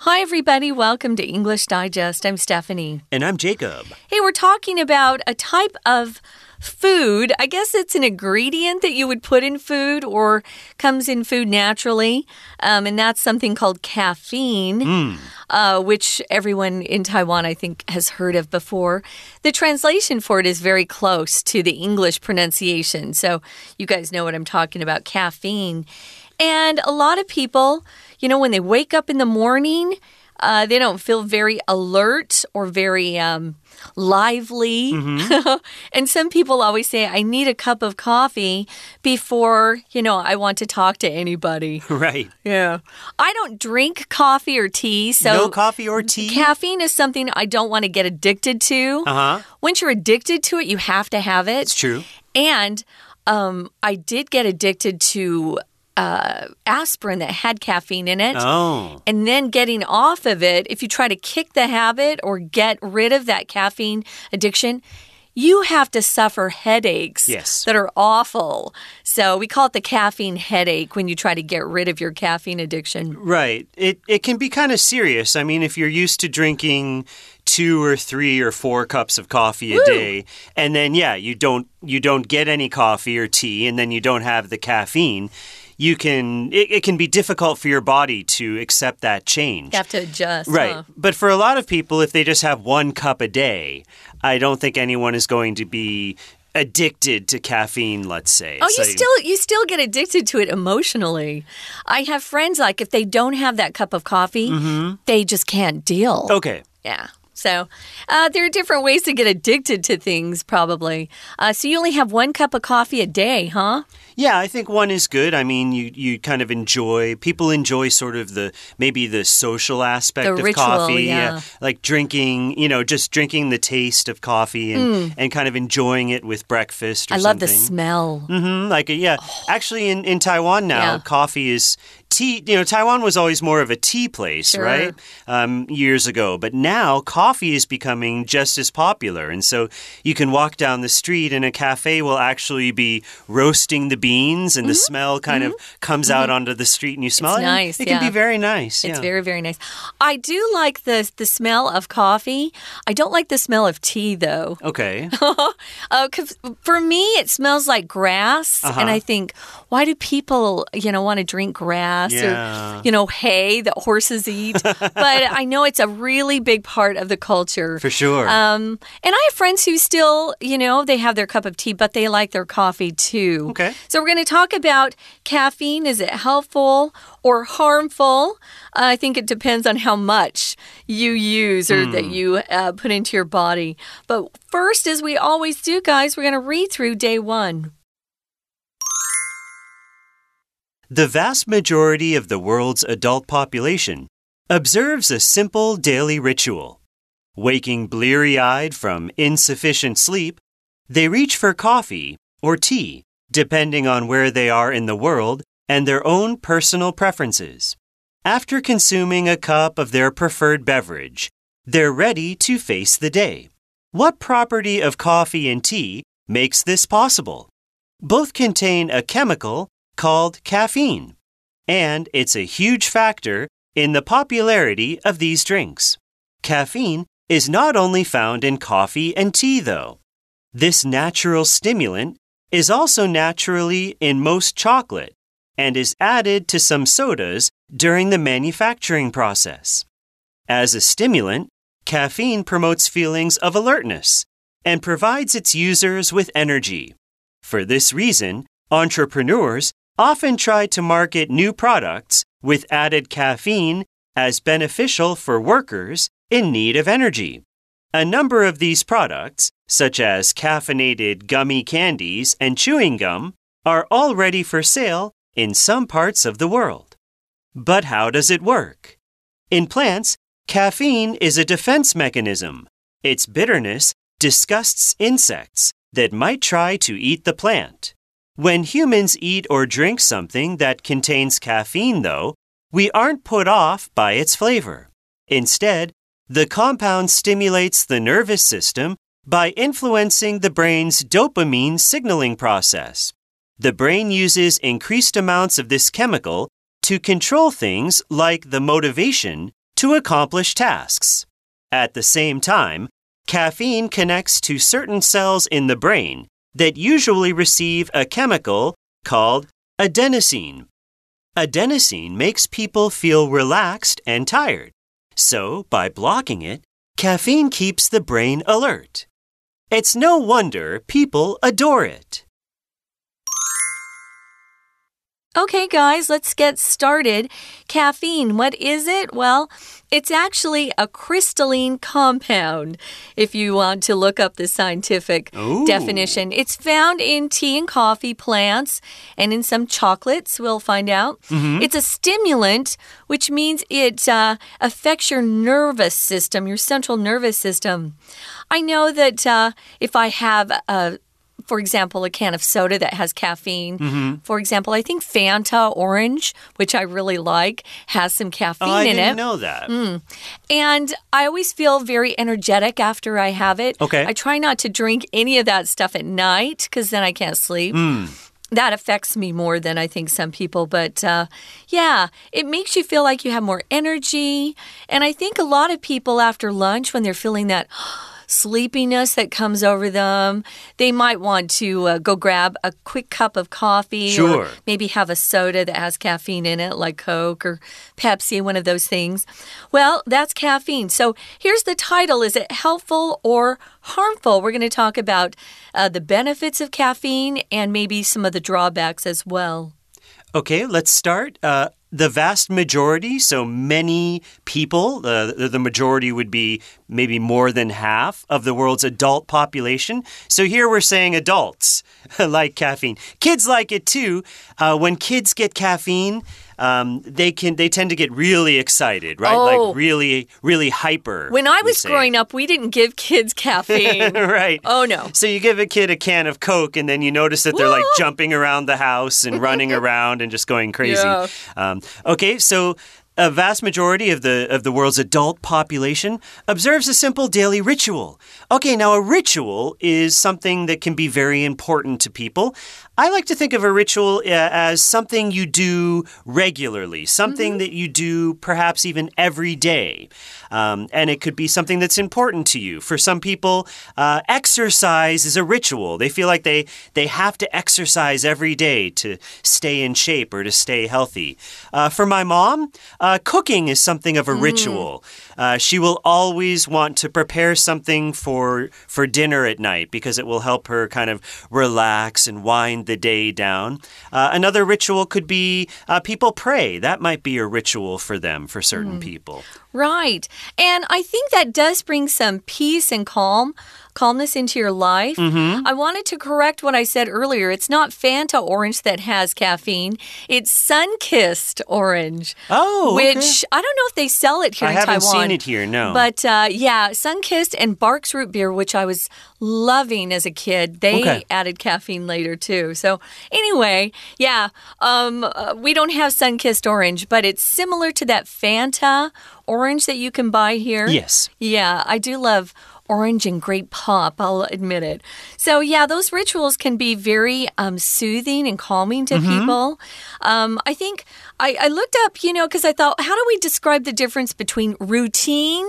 Hi, everybody. Welcome to English Digest. I'm Stephanie. And I'm Jacob. Hey, we're talking about a type of food. I guess it's an ingredient that you would put in food or comes in food naturally. Um, and that's something called caffeine, Mm. uh, which everyone in Taiwan, I think, has heard of before. The translation for it is very close to the English pronunciation. So you guys know what I'm talking about caffeine. And a lot of people, you know, when they wake up in the morning, uh, they don't feel very alert or very um, lively. and some people always say, I need a cup of coffee before, you know, I want to talk to anybody. Right. Yeah. I don't drink coffee or tea, so no coffee or tea? caffeine is something I don't want to get addicted to. Uh huh. Once you're addicted to it, you have to have it. It's true. And um, I did get addicted to uh, aspirin that had caffeine in it. Oh. And then getting off of it, if you try to kick the habit or get rid of that caffeine addiction, you have to suffer headaches Yes. that are awful. So we call it the caffeine headache when you try to get rid of your caffeine addiction. Right. It it can be kind of serious. I mean, if you're used to drinking two or three or four cups of coffee a Woo. day, and then yeah, you don't you don't get any coffee or tea, and then you don't have the caffeine. You can it, it can be difficult for your body to accept that change. You have to adjust. Right. huh? But for a lot of people, if they just have one cup a day, I don't think anyone is going to be addicted to caffeine, let's say. Oh, It's you still you still get addicted to it emotionally. I have friends like if they don't have that cup of coffee, Mm-hmm. they just can't deal. Okay. Yeah. So uh, there are different ways to get addicted to things, probably. Uh, so you only have one cup of coffee a day, huh? Yeah, I think one is good. I mean, you you kind of enjoy people enjoy sort of the maybe the social aspect The of ritual, coffee, yeah. like drinking, you know, just drinking the taste of coffee and and kind of enjoying it with breakfast. Or Mm. I love the something. smell. hmm like yeah, actually in in Taiwan now, Yeah. coffee is tea. You know, Taiwan was always more of a tea place, Sure. right? Um, years ago, but now coffee is becoming just as popular, and so you can walk down the street and a cafe will actually be roasting the beans, and the smell kind of comes out onto the street, and you smell Mm-hmm. It's it. nice, It can be very nice. It's yeah. very, very nice. I do like the the smell of coffee. I don't like the smell of tea, though. okay. Uh, for me, it smells like grass, Uh-huh. and I think, why do people, you know, want to drink grass Yeah. or, you know, hay that horses eat? but I know it's a really big part of the culture. For sure. Um, and I have friends who still, you know, they have their cup of tea, but they like their coffee too. Okay. So we're going to talk about caffeine. Is it helpful or harmful? Uh, I think it depends on how much you use or that you uh, put into your body. But first, as we always do, guys, we're going to read through day one. The vast majority of the world's adult population observes a simple daily ritual. Waking bleary eyed from insufficient sleep, they reach for coffee or tea, depending on where they are in the world and their own personal preferences. After consuming a cup of their preferred beverage, they're ready to face the day. What property of coffee and tea makes this possible? Both contain a chemical called caffeine, and it's a huge factor in the popularity of these drinks. Caffeine is not only found in coffee and tea, though. This natural stimulant is also naturally in most chocolate and is added to some sodas during the manufacturing process. As a stimulant, caffeine promotes feelings of alertness and provides its users with energy. For this reason, entrepreneurs often try to market new products with added caffeine as beneficial for workers in need of energy. A number of these products, such as caffeinated gummy candies and chewing gum, are already for sale in some parts of the world. But how does it work? In plants, caffeine is a defense mechanism. Its bitterness disgusts insects that might try to eat the plant. When humans eat or drink something that contains caffeine, though, we aren't put off by its flavor. Instead, the compound stimulates the nervous system by influencing the brain's dopamine signaling process. The brain uses increased amounts of this chemical to control things like the motivation to accomplish tasks. At the same time, caffeine connects to certain cells in the brain that usually receive a chemical called adenosine. Adenosine makes people feel relaxed and tired. So, by blocking it, caffeine keeps the brain alert. It's no wonder people adore it. Okay, guys, let's get started. Caffeine, what is it? Well, it's actually a crystalline compound. If you want to look up the scientific Ooh. definition, it's found in tea and coffee plants and in some chocolates, we'll find out. It's a stimulant, which means it uh, affects your nervous system, your central nervous system. I know that uh, if I have a for example, a can of soda that has caffeine. Mm-hmm. For example, I think Fanta Orange, which I really like, has some caffeine Oh, I in didn't it. Mm. know that. And I always feel very energetic after I have it. Okay. I try not to drink any of that stuff at night because then I can't sleep. Hmm. That affects me more than I think some people. But uh, yeah, it makes you feel like you have more energy. And I think a lot of people after lunch, when they're feeling that sleepiness that comes over them, they might want to uh, go grab a quick cup of coffee Sure. or maybe have a soda that has caffeine in it, like Coke or Pepsi, one of those things. Well, that's caffeine. So here's the title Is it helpful or harmful? We're going to talk about uh, the benefits of caffeine and maybe some of the drawbacks as well. Okay, let's start. Uh, the vast majority, so many people, uh, the majority would be maybe more than half of the world's adult population. So here we're saying adults like caffeine. Kids like it too. Uh, when kids get caffeine, um, they can they tend to get really excited, right? Oh. Like really, really hyper. When I was growing up, we didn't give kids caffeine. right. oh, no. So you give a kid a can of Coke, and then you notice that they're like jumping around the house and running around and just going crazy. Yeah. Um, okay, so a vast majority of the of the world's adult population observes a simple daily ritual. Okay, now a ritual is something that can be very important to people. I like to think of a ritual uh, as something you do regularly, something that you do perhaps even every day. Um, and it could be something that's important to you. For some people, uh, exercise is a ritual. They feel like they, they have to exercise every day to stay in shape or to stay healthy. Uh, for my mom, uh, cooking is something of a ritual. Uh, she will always want to prepare something for, for dinner at night because it will help her kind of relax and wind the day down. Uh, another ritual could be uh, people pray. That might be a ritual for them, for certain people. Right. And I think that does bring some peace and calm, calmness into your life. Mm-hmm. I wanted to correct what I said earlier. It's not Fanta orange that has caffeine, it's Sunkist orange. Oh, okay. Which I don't know if they sell it here I in haven't seen it here, no. But uh, yeah, Sunkist and Barq's root beer, which I was loving as a kid. They Okay. added caffeine later too. So anyway, yeah, um, uh, we don't have Sunkist orange, but it's similar to that Fanta orange that you can buy here. Yes. Yeah, I do love orange and grape pop, I'll admit it. So, yeah, those rituals can be very um, soothing and calming to people. Um, I think I, I looked up, you know, because I thought, how do we describe the difference between routine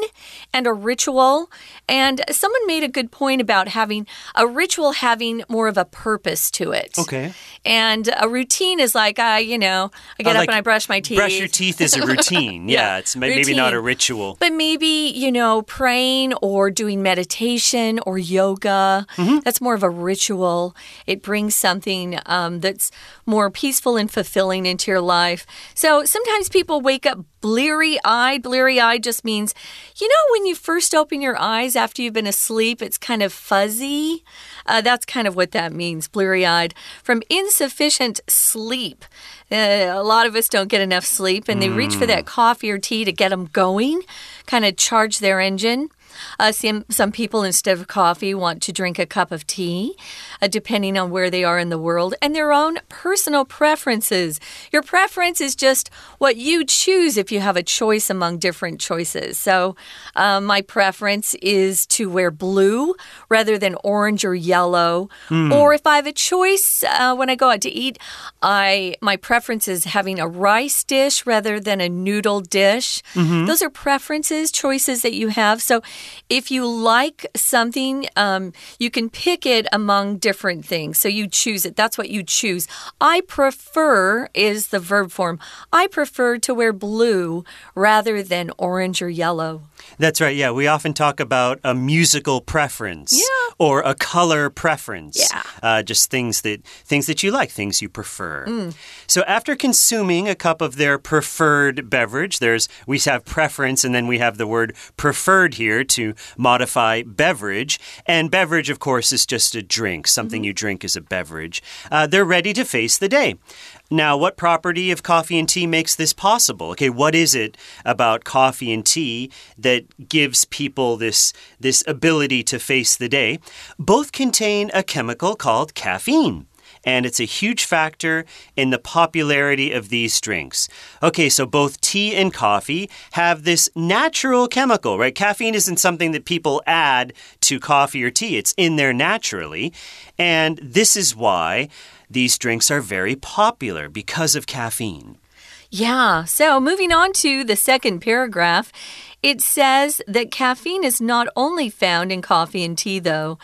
and a ritual? And someone made a good point about having a ritual having more of a purpose to it. Okay. And a routine is like, uh, you know, I get Uh, up like and I brush my teeth. Brush your teeth is a routine. yeah, Yeah, it's ma- maybe not a ritual. But maybe, you know, praying or doing meditation or yoga, Mm-hmm. that's more of a ritual. It brings something um, that's more peaceful and fulfilling into your life. So sometimes people wake up bleary eyed. Bleary eyed just means, you know, when you first open your eyes after you've been asleep, it's kind of fuzzy. Uh, that's kind of what that means, bleary eyed. From insufficient sleep. Uh, a lot of us don't get enough sleep and they reach for that coffee or tea to get them going, kind of charge their engine. Uh, some, some people, instead of coffee, want to drink a cup of tea, uh, depending on where they are in the world, and their own personal preferences. Your preference is just what you choose if you have a choice among different choices. So, uh, my preference is to wear blue rather than orange or yellow. Mm. Or if I have a choice uh, when I go out to eat, I my preference is having a rice dish rather than a noodle dish. Mm -hmm. Those are preferences, choices that you have. So if you like something, um, you can pick it among different things. So you choose it. That's what you choose. I prefer is the verb form. I prefer to wear blue rather than orange or yellow. That's right. Yeah, we often talk about a musical preference yeah. or a color preference. Yeah. Uh, just things that things that you like, things you prefer. Mm. So after consuming a cup of their preferred beverage, there's we have preference and then we have the word preferred here to modify beverage. And beverage, of course, is just a drink. Something mm -hmm. you drink is a beverage. Uh, they're ready to face the day. Now, what property of coffee and tea makes this possible? Okay, what is it about coffee and tea that gives people this, this ability to face the day? Both contain a chemical called caffeine and it's a huge factor in the popularity of these drinks. Okay, so both tea and coffee have this natural chemical, right? Caffeine isn't something that people add to coffee or tea, it's in there naturally. And this is why these drinks are very popular because of caffeine. Yeah, so moving on to the second paragraph, it says that caffeine is not only found in coffee and tea, though.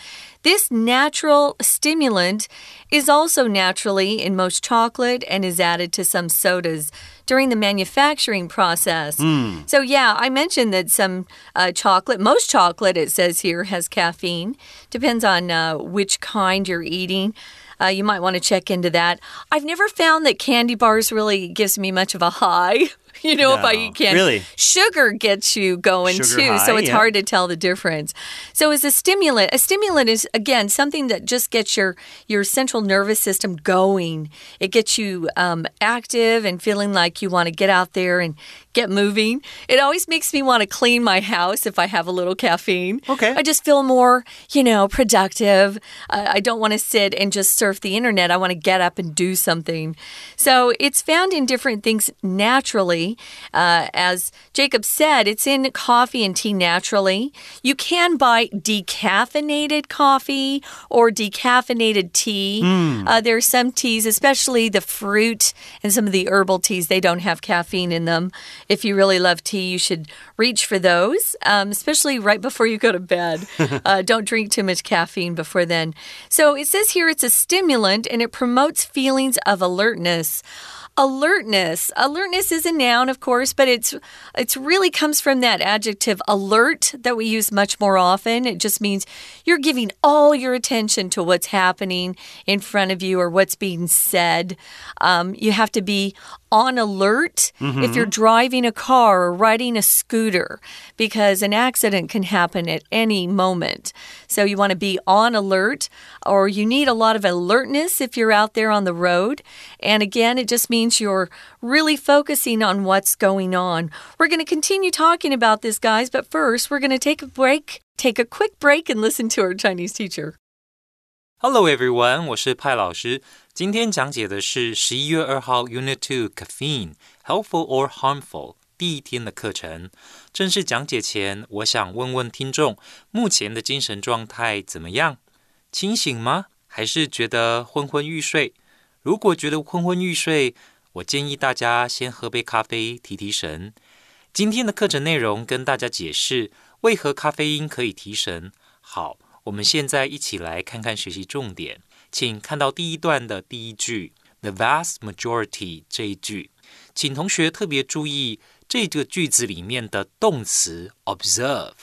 This natural stimulant is also naturally in most chocolate and is added to some sodas during the manufacturing process. Mm. So, yeah, I mentioned that some uh, chocolate, most chocolate, it says here, has caffeine. Depends on uh, which kind you're eating. Uh, you might want to check into that. I've never found that candy bars really gives me much of a high. you know, no, if I eat candy. Really? Sugar gets you going Sugar too, high, so it's yeah. hard to tell the difference. So as a stimulant, a stimulant is again something that just gets your your central nervous system going. It gets you um, active and feeling like you want to get out there and get moving. It always makes me want to clean my house if I have a little caffeine. Okay. I just feel more, you know, productive. Uh, I don't want to sit and just surf the internet. I want to get up and do something. So it's found in different things naturally. Uh, as Jacob said, it's in coffee and tea naturally. You can buy decaffeinated coffee or decaffeinated tea. Mm. Uh, there are some teas, especially the fruit and some of the herbal teas, they don't have caffeine in them. If you really love tea, you should reach for those, um, especially right before you go to bed. uh, don't drink too much caffeine before then. So it says here it's a stimulant and it promotes feelings of alertness alertness alertness is a noun of course but it's it's really comes from that adjective alert that we use much more often it just means you're giving all your attention to what's happening in front of you or what's being said um, you have to be on alert mm -hmm. if you're driving a car or riding a scooter because an accident can happen at any moment. So you want to be on alert or you need a lot of alertness if you're out there on the road. And again, it just means you're really focusing on what's going on. We're going to continue talking about this, guys, but first we're going to take a break. Take a quick break and listen to our Chinese teacher. Hello everyone，我是派老师。今天讲解的是十一月二号 Unit Two Caffeine Helpful or Harmful 第一天的课程。正式讲解前，我想问问听众，目前的精神状态怎么样？清醒吗？还是觉得昏昏欲睡？如果觉得昏昏欲睡，我建议大家先喝杯咖啡提提神。今天的课程内容跟大家解释为何咖啡因可以提神。好。我们现在一起来看看学习重点，请看到第一段的第一句，the vast majority 这一句，请同学特别注意这个句子里面的动词 observe。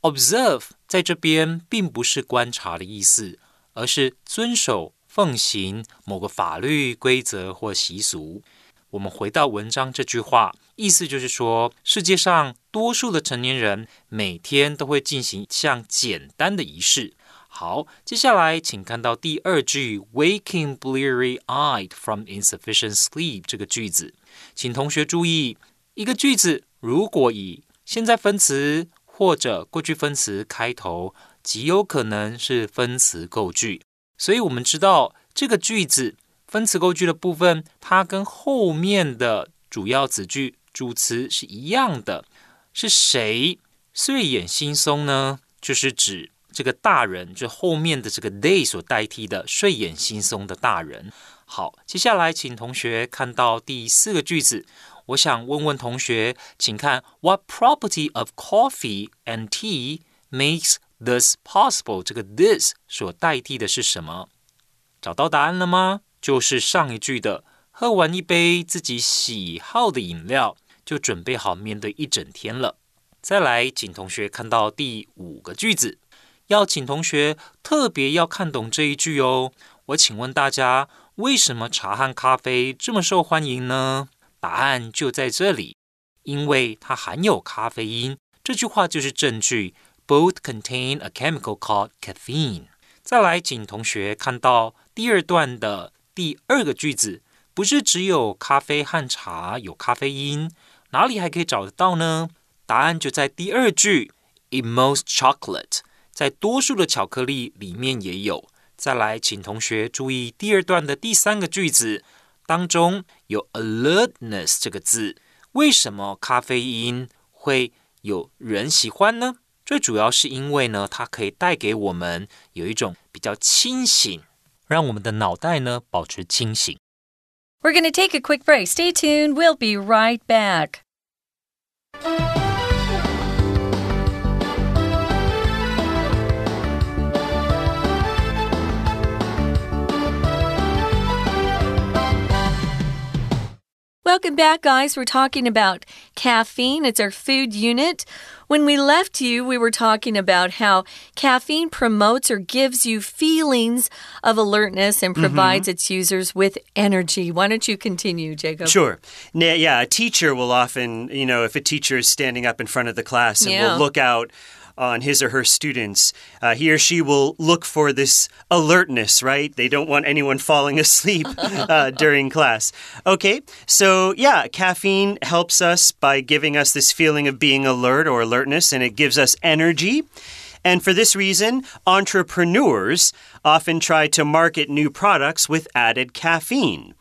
observe 在这边并不是观察的意思，而是遵守、奉行某个法律规则或习俗。我们回到文章这句话，意思就是说，世界上多数的成年人每天都会进行一项简单的仪式。好，接下来请看到第二句，waking bleary-eyed from insufficient sleep 这个句子，请同学注意，一个句子如果以现在分词或者过去分词开头，极有可能是分词构句。所以，我们知道这个句子分词构句的部分，它跟后面的主要子句主词是一样的。是谁睡眼惺忪呢？就是指这个大人，就后面的这个 they 所代替的睡眼惺忪的大人。好，接下来请同学看到第四个句子。我想问问同学，请看 What property of coffee and tea makes this possible？这个 this 所代替的是什么？找到答案了吗？就是上一句的，喝完一杯自己喜好的饮料，就准备好面对一整天了。再来，请同学看到第五个句子，要请同学特别要看懂这一句哦。我请问大家，为什么茶和咖啡这么受欢迎呢？答案就在这里，因为它含有咖啡因。这句话就是证据。Both contain a chemical called caffeine。再来，请同学看到第二段的第二个句子，不是只有咖啡和茶有咖啡因，哪里还可以找得到呢？答案就在第二句，In most chocolate，在多数的巧克力里面也有。再来，请同学注意第二段的第三个句子。当中有 alertness 这个字，为什么咖啡因会有人喜欢呢？最主要是因为呢，它可以带给我们有一种比较清醒，让我们的脑袋呢保持清醒。We're going to take a quick break. Stay tuned. We'll be right back. Welcome back, guys. We're talking about caffeine. It's our food unit. When we left you, we were talking about how caffeine promotes or gives you feelings of alertness and mm-hmm. provides mm -hmm. its users with energy. Why don't you continue, Jacob? Sure. Yeah, a teacher will often, you know, if a teacher is standing up in front of the class and yeah. will look out on his or her students, uh, he or she will look for this alertness, right? They don't want anyone falling asleep uh, during class. Okay, so yeah, caffeine helps us by giving us this feeling of being alert or alertness, and it gives us energy. And for this reason, entrepreneurs often try to market new products with added caffeine.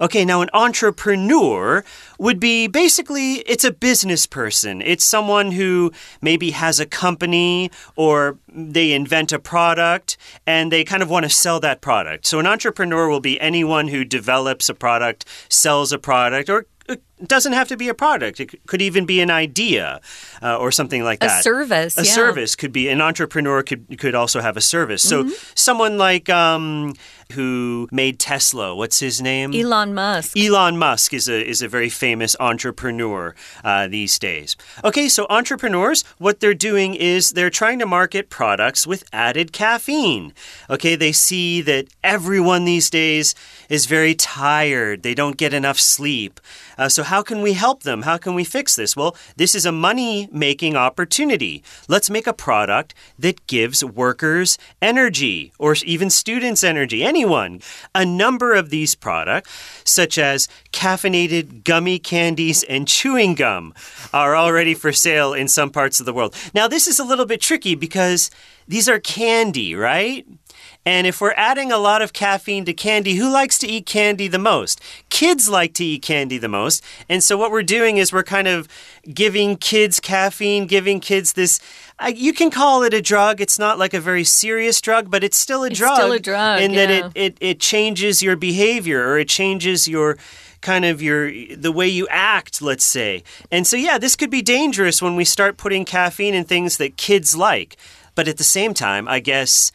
Okay, now an entrepreneur would be basically it's a business person. It's someone who maybe has a company or they invent a product and they kind of want to sell that product. So an entrepreneur will be anyone who develops a product, sells a product, or it doesn't have to be a product. It could even be an idea uh, or something like that. A service. A yeah. service could be an entrepreneur could could also have a service. So mm -hmm. someone like um, who made Tesla. What's his name? Elon Musk. Elon Musk is a is a very famous entrepreneur uh, these days. Okay, so entrepreneurs, what they're doing is they're trying to market products with added caffeine. Okay, they see that everyone these days is very tired. They don't get enough sleep. Uh, so, how can we help them? How can we fix this? Well, this is a money making opportunity. Let's make a product that gives workers energy or even students energy, anyone. A number of these products, such as caffeinated gummy candies and chewing gum, are already for sale in some parts of the world. Now, this is a little bit tricky because these are candy, right? And if we're adding a lot of caffeine to candy, who likes to eat candy the most? Kids like to eat candy the most. And so what we're doing is we're kind of giving kids caffeine, giving kids this. Uh, you can call it a drug. It's not like a very serious drug, but it's still a it's drug. Still a drug. In yeah. that it, it, it changes your behavior or it changes your kind of your the way you act let's say and so yeah this could be dangerous when we start putting caffeine in things that kids like but at the same time i guess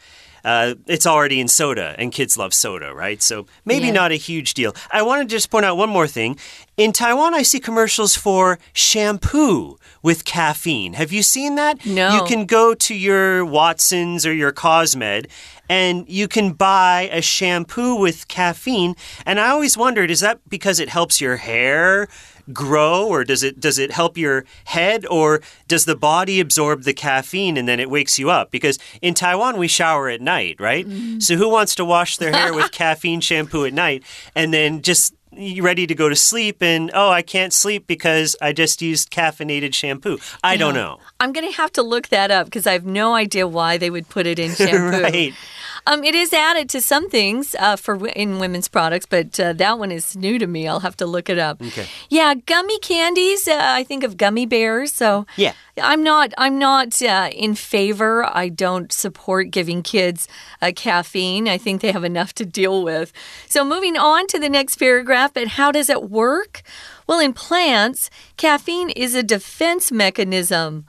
uh, it's already in soda, and kids love soda, right? So maybe yeah. not a huge deal. I want to just point out one more thing. In Taiwan, I see commercials for shampoo with caffeine. Have you seen that? No. You can go to your Watson's or your Cosmed and you can buy a shampoo with caffeine. And I always wondered is that because it helps your hair? Grow or does it does it help your head or does the body absorb the caffeine and then it wakes you up because in Taiwan we shower at night right mm. so who wants to wash their hair with caffeine shampoo at night and then just ready to go to sleep and oh, I can't sleep because I just used caffeinated shampoo. I don't know. I'm going to have to look that up because I have no idea why they would put it in shampoo. right. Um, it is added to some things uh, for w- in women's products, but uh, that one is new to me. I'll have to look it up. Okay. Yeah, gummy candies. Uh, I think of gummy bears. So Yeah. I'm not. I'm not uh, in favor. I don't support giving kids uh, caffeine. I think they have enough to deal with. So moving on to the next paragraph. But how does it work? Well, in plants, caffeine is a defense mechanism.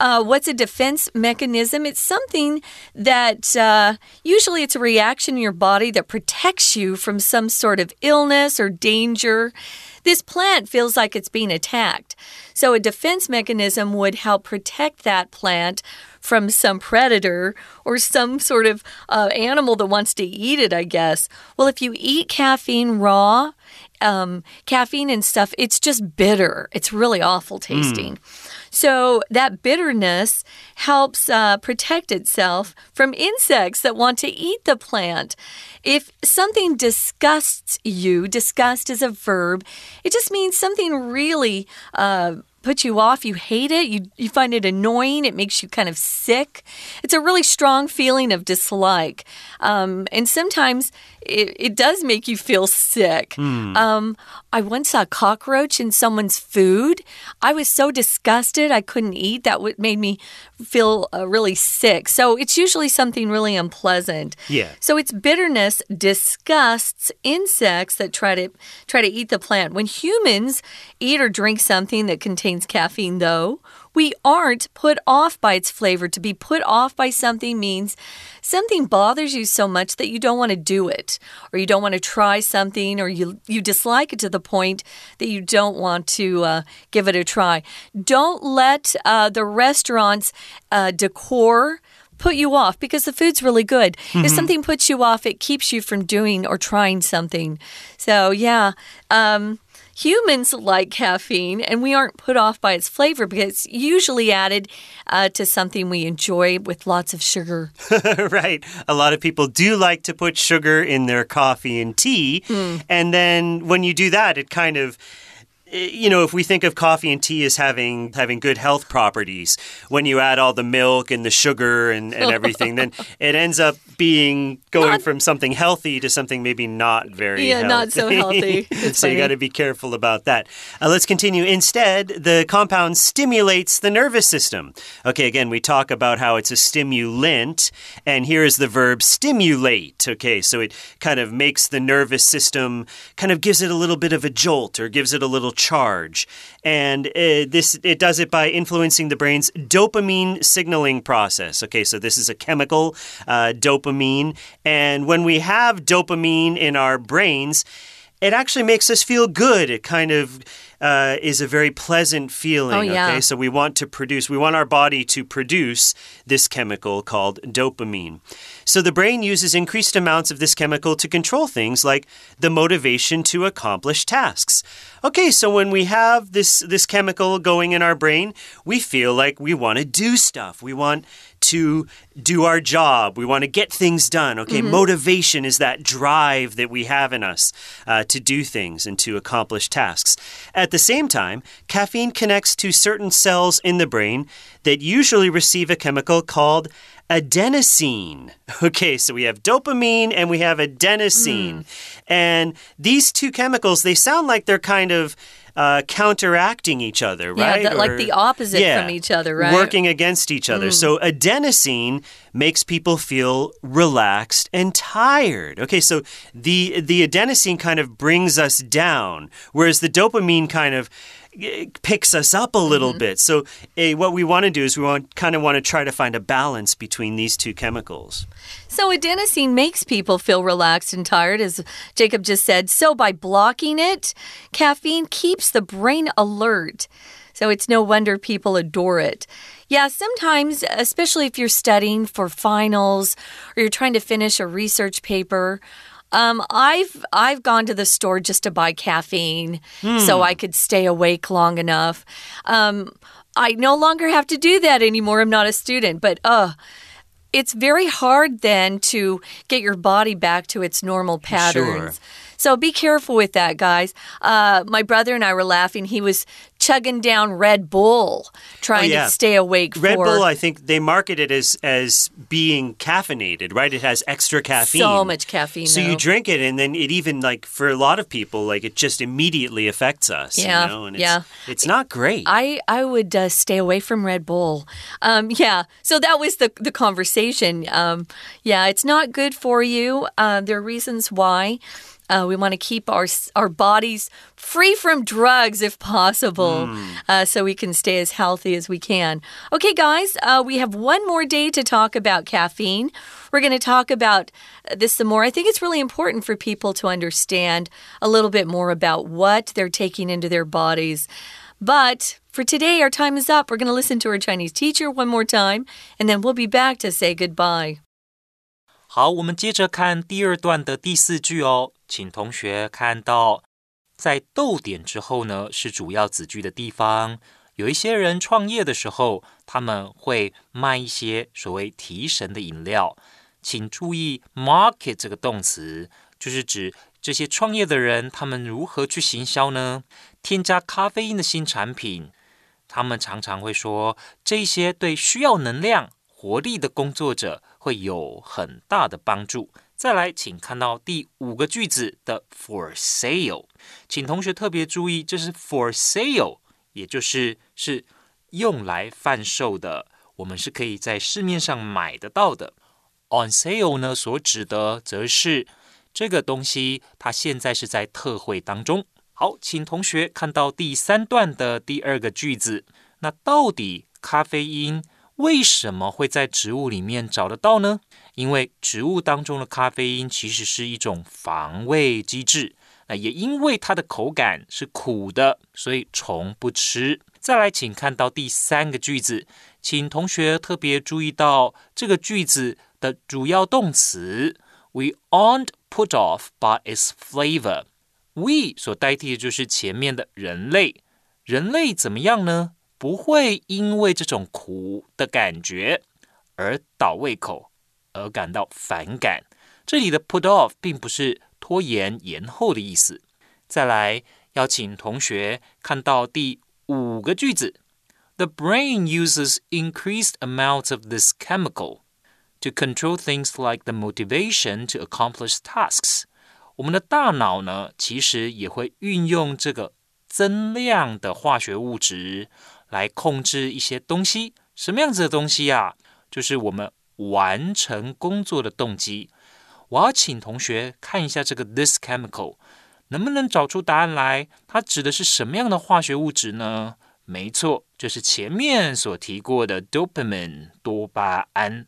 Uh, what's a defense mechanism? It's something that uh, usually it's a reaction in your body that protects you from some sort of illness or danger. This plant feels like it's being attacked. So, a defense mechanism would help protect that plant from some predator or some sort of uh, animal that wants to eat it, I guess. Well, if you eat caffeine raw, um, caffeine and stuff, it's just bitter. It's really awful tasting. So that bitterness helps uh, protect itself from insects that want to eat the plant. If something disgusts you, disgust is a verb, it just means something really. Uh, Put you off, you hate it, you, you find it annoying, it makes you kind of sick. It's a really strong feeling of dislike. Um, and sometimes it, it does make you feel sick. Um, I once saw a cockroach in someone's food. I was so disgusted I couldn't eat. That what made me feel uh, really sick. So it's usually something really unpleasant. Yeah. So it's bitterness disgusts insects that try to try to eat the plant. When humans eat or drink something that contains caffeine, though, we aren't put off by its flavor. To be put off by something means something bothers you so much that you don't want to do it, or you don't want to try something, or you you dislike it to the point that you don't want to uh, give it a try. Don't let uh, the restaurant's uh, decor put you off because the food's really good. If something puts you off, it keeps you from doing or trying something. So, yeah. Um, Humans like caffeine, and we aren't put off by its flavor because it's usually added uh, to something we enjoy with lots of sugar. right. A lot of people do like to put sugar in their coffee and tea. And then when you do that, it kind of you know, if we think of coffee and tea as having having good health properties, when you add all the milk and the sugar and, and everything, then it ends up being going Not- from something healthy to something maybe not very healthy. Yeah, not so healthy. so you got to be careful about that. Uh, let's continue. Instead, the compound stimulates the nervous system. Okay, again, we talk about how it's a stimulant, and here is the verb stimulate. Okay, so it kind of makes the nervous system, kind of gives it a little bit of a jolt or gives it a little charge. And uh, this it does it by influencing the brain's dopamine signaling process. Okay, so this is a chemical, uh, dopamine, and when we have dopamine in our brains, it actually makes us feel good. It kind of uh, is a very pleasant feeling. Oh, yeah. Okay, so we want to produce, we want our body to produce this chemical called dopamine. So the brain uses increased amounts of this chemical to control things like the motivation to accomplish tasks. Okay, so when we have this this chemical going in our brain, we feel like we want to do stuff. We want to do our job. We want to get things done. Okay, motivation is that drive that we have in us uh, to do things and to accomplish tasks. At the same time, caffeine connects to certain cells in the brain that usually receive a chemical called adenosine. Okay, so we have dopamine and we have adenosine. Mm. And these two chemicals, they sound like they're kind of uh, counteracting each other, Yeah, right? that- like Or- the opposite Yeah, from each other, right? Working against each other. So adenosine makes people feel relaxed and tired. Okay, so the the adenosine kind of brings us down, whereas the dopamine kind of picks us up a little bit. So eh, what we want to do is we want kind of want to try to find a balance between these two chemicals. So, adenosine makes people feel relaxed and tired, as Jacob just said. So, by blocking it, caffeine keeps the brain alert. So, it's no wonder people adore it. Yeah, sometimes, especially if you're studying for finals or you're trying to finish a research paper, um, I've I've gone to the store just to buy caffeine so I could stay awake long enough. Um, I no longer have to do that anymore. I'm not a student, but uh it's very hard then to get your body back to its normal patterns. So be careful with that, guys. Uh, my brother and I were laughing. He was chugging down Red Bull, trying Oh, yeah. to stay awake Red for Bull, I think they market it as as being caffeinated, right? It has extra caffeine. so much caffeine. So you drink it, and then it even like for a lot of people, like it just immediately affects us. Yeah, you know? and it's, yeah. it's not great. I I would uh, stay away from Red Bull. Um, yeah, so that was the the conversation. Um, yeah, it's not good for you. Uh, there are reasons why. Uh, we want to keep our our bodies free from drugs if possible, uh, so we can stay as healthy as we can. Okay, guys, uh, we have one more day to talk about caffeine. We're going to talk about this some more. I think it's really important for people to understand a little bit more about what they're taking into their bodies. But for today, our time is up. We're going to listen to our Chinese teacher one more time, and then we'll be back to say goodbye. 好，我们接着看第二段的第四句哦， 请同学看到，在逗点之后呢是主要子句的地方。有一些人创业的时候，他们会卖一些所谓提神的饮料。请注意 “market” 这个动词，就是指这些创业的人，他们如何去行销呢？添加咖啡因的新产品，他们常常会说，这些对需要能量、活力的工作者会有很大的帮助。再来，请看到第五个句子的 “for sale”，请同学特别注意，这是 “for sale”，也就是是用来贩售的，我们是可以在市面上买得到的。On sale 呢，所指的则是这个东西，它现在是在特惠当中。好，请同学看到第三段的第二个句子。那到底咖啡因为什么会在植物里面找得到呢？因为植物当中的咖啡因其实是一种防卫机制。那也因为它的口感是苦的，所以虫不吃。再来，请看到第三个句子，请同学特别注意到这个句子的主要动词：We aren't put off by its flavor。we 所代替的就是前面的人类。人类怎么样呢？不会因为这种苦的感觉而倒胃口，而感到反感。这里的 put off 并不是拖延、延后的意思。再来，邀请同学看到第五个句子：The brain uses increased amounts of this chemical to control things like the motivation to accomplish tasks。我们的大脑呢，其实也会运用这个增量的化学物质来控制一些东西。什么样子的东西啊？就是我们完成工作的动机。我要请同学看一下这个 this chemical，能不能找出答案来？它指的是什么样的化学物质呢？没错，就是前面所提过的 dopamine 多巴胺。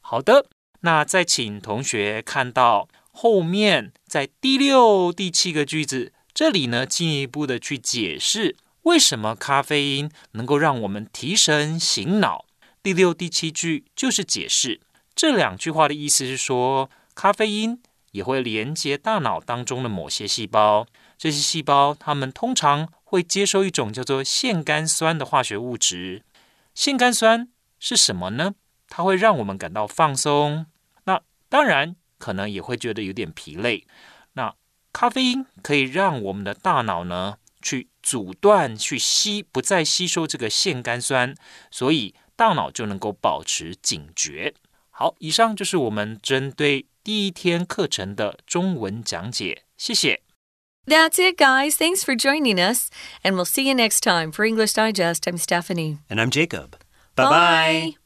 好的，那再请同学看到后面在第六、第七个句子，这里呢进一步的去解释为什么咖啡因能够让我们提神醒脑。第六、第七句就是解释这两句话的意思是说，咖啡因也会连接大脑当中的某些细胞，这些细胞它们通常会接收一种叫做腺苷酸的化学物质。腺苷酸是什么呢？它会让我们感到放松，那当然可能也会觉得有点疲累。那咖啡因可以让我们的大脑呢去阻断、去吸，不再吸收这个腺苷酸，所以大脑就能够保持警觉。好，以上就是我们针对第一天课程的中文讲解，谢谢。 That's it, guys. Thanks for joining us, and we'll see you next time. For English Digest, I'm Stephanie. And I'm Jacob. Bye bye.